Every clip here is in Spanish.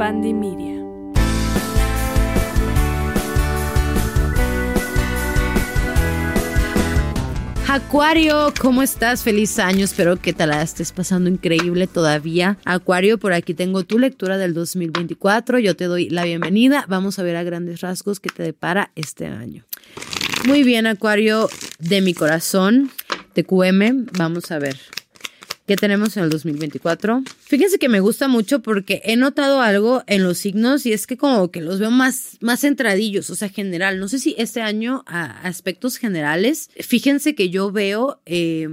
Bandy Media. Acuario, ¿cómo estás? Feliz año, espero que te la estés pasando increíble todavía. Acuario, por aquí tengo tu lectura del 2024, yo te doy la bienvenida, vamos a ver a grandes rasgos qué te depara este año. Muy bien, Acuario, de mi corazón, TQM, vamos a ver. ¿Qué tenemos en el 2024? Fíjense que me gusta mucho porque he notado algo en los signos y es que como que los veo más, más centradillos, o sea, general. No sé si este año a aspectos generales, fíjense que yo veo... Eh,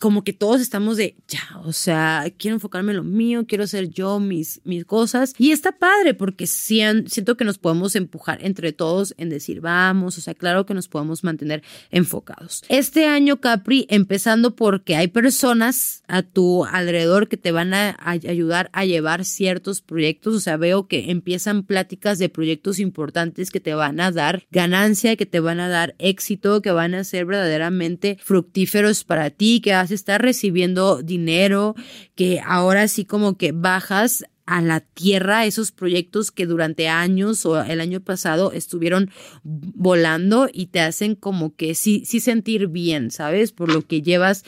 como que todos estamos de, ya, o sea, quiero enfocarme en lo mío, quiero hacer yo mis, mis cosas. Y está padre porque siento que nos podemos empujar entre todos en decir, vamos, o sea, claro que nos podemos mantener enfocados. Este año, Capri, empezando porque hay personas a tu alrededor que te van a, ayudar a llevar ciertos proyectos, o sea, veo que empiezan pláticas de proyectos importantes que te van a dar ganancia, que te van a dar éxito, que van a ser verdaderamente fructíferos para ti, que vas a estar recibiendo dinero, que ahora sí como que bajas a la tierra esos proyectos que durante años o el año pasado estuvieron volando y te hacen como que sí, sí sentir bien, ¿sabes? Por lo que llevas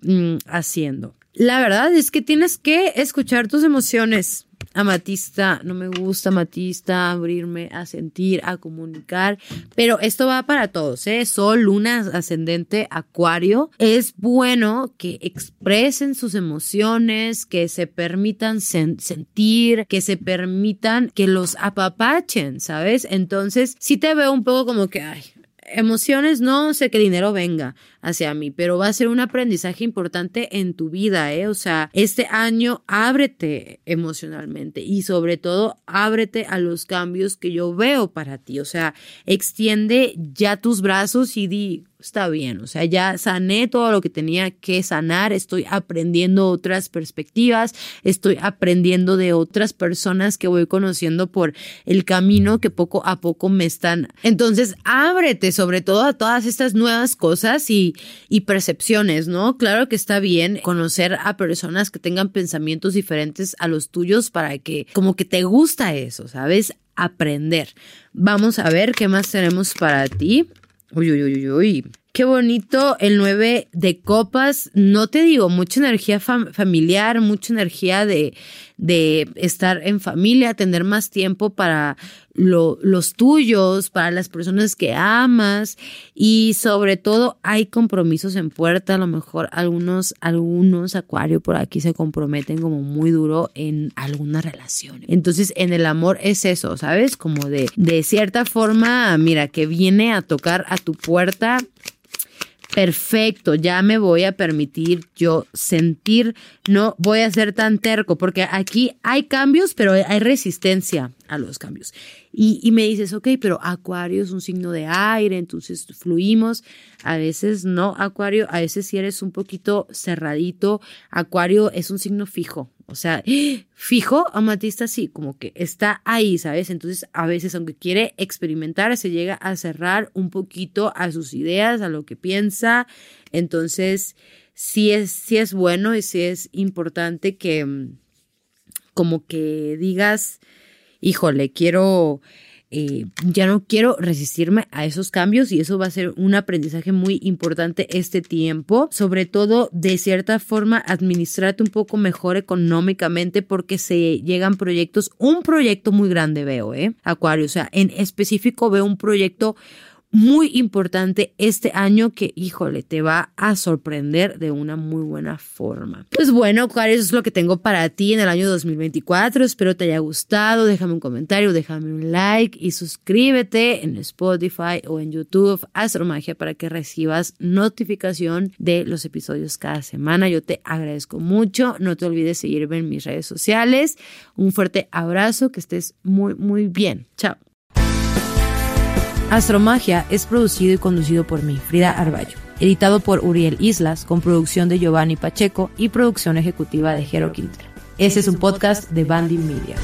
mm, haciendo. La verdad es que tienes que escuchar tus emociones. Amatista, no me gusta Amatista, abrirme a sentir, a comunicar, pero esto va para todos, ¿eh? Sol, luna, ascendente, acuario. Es bueno que expresen sus emociones, que se permitan sentir, que se permitan que los apapachen, ¿sabes? Entonces, sí te veo un poco como que, ay, emociones no sé qué dinero venga hacia mí, pero va a ser un aprendizaje importante en tu vida, ¿eh? O sea, este año ábrete emocionalmente y sobre todo ábrete a los cambios que yo veo para ti, o sea, extiende ya tus brazos y di, está bien, o sea, ya sané todo lo que tenía que sanar, estoy aprendiendo otras perspectivas, estoy aprendiendo de otras personas que voy conociendo por el camino que poco a poco me están. Entonces, ábrete sobre todo a todas estas nuevas cosas y, y percepciones, ¿no? Claro que está bien conocer a personas que tengan pensamientos diferentes a los tuyos para que como que te gusta eso, ¿sabes? Aprender. Vamos a ver qué más tenemos para ti. Uy, uy, uy, uy. Qué bonito el 9 de copas. No te digo, mucha energía familiar, mucha energía de, de estar en familia, tener más tiempo para los tuyos, para las personas que amas y sobre todo hay compromisos en puerta. A lo mejor algunos, algunos acuario por aquí se comprometen como muy duro en alguna relación. Entonces en el amor es eso, ¿sabes? Como de, de cierta forma, mira, que viene a tocar a tu puerta perfecto, ya me voy a permitir yo sentir, no voy a ser tan terco, porque aquí hay cambios, pero hay resistencia a los cambios. Y, y, me dices, ok, pero Acuario es un signo de aire, entonces fluimos. A veces no, Acuario, a veces si eres un poquito cerradito, Acuario es un signo fijo. O sea, fijo, amatista sí, como que está ahí, ¿sabes? Entonces, a veces, aunque quiere experimentar, se llega a cerrar un poquito a sus ideas, a lo que piensa. Entonces, sí es, sí es bueno y sí es importante que mm, como que digas, híjole, quiero eh, ya no quiero resistirme a esos cambios y eso va a ser un aprendizaje muy importante este tiempo. Sobre todo, de cierta forma, administrarte un poco mejor económicamente porque se llegan proyectos, un proyecto muy grande veo, ¿eh? Acuario, o sea, en específico veo un proyecto muy importante este año que, híjole, te va a sorprender de una muy buena forma. Pues bueno, Acuario, eso es lo que tengo para ti en el año 2024. Espero te haya gustado. Déjame un comentario, déjame un like y suscríbete en Spotify o en YouTube Astromagia para que recibas notificación de los episodios cada semana. Yo te agradezco mucho. No te olvides seguirme en mis redes sociales. Un fuerte abrazo, que estés muy, muy bien. Chao. Astromagia es producido y conducido por mí, Frida Arballo. Editado por Uriel Islas, con producción de Giovanni Pacheco y producción ejecutiva de Jero Quintero. Este es un podcast de Bandy Media.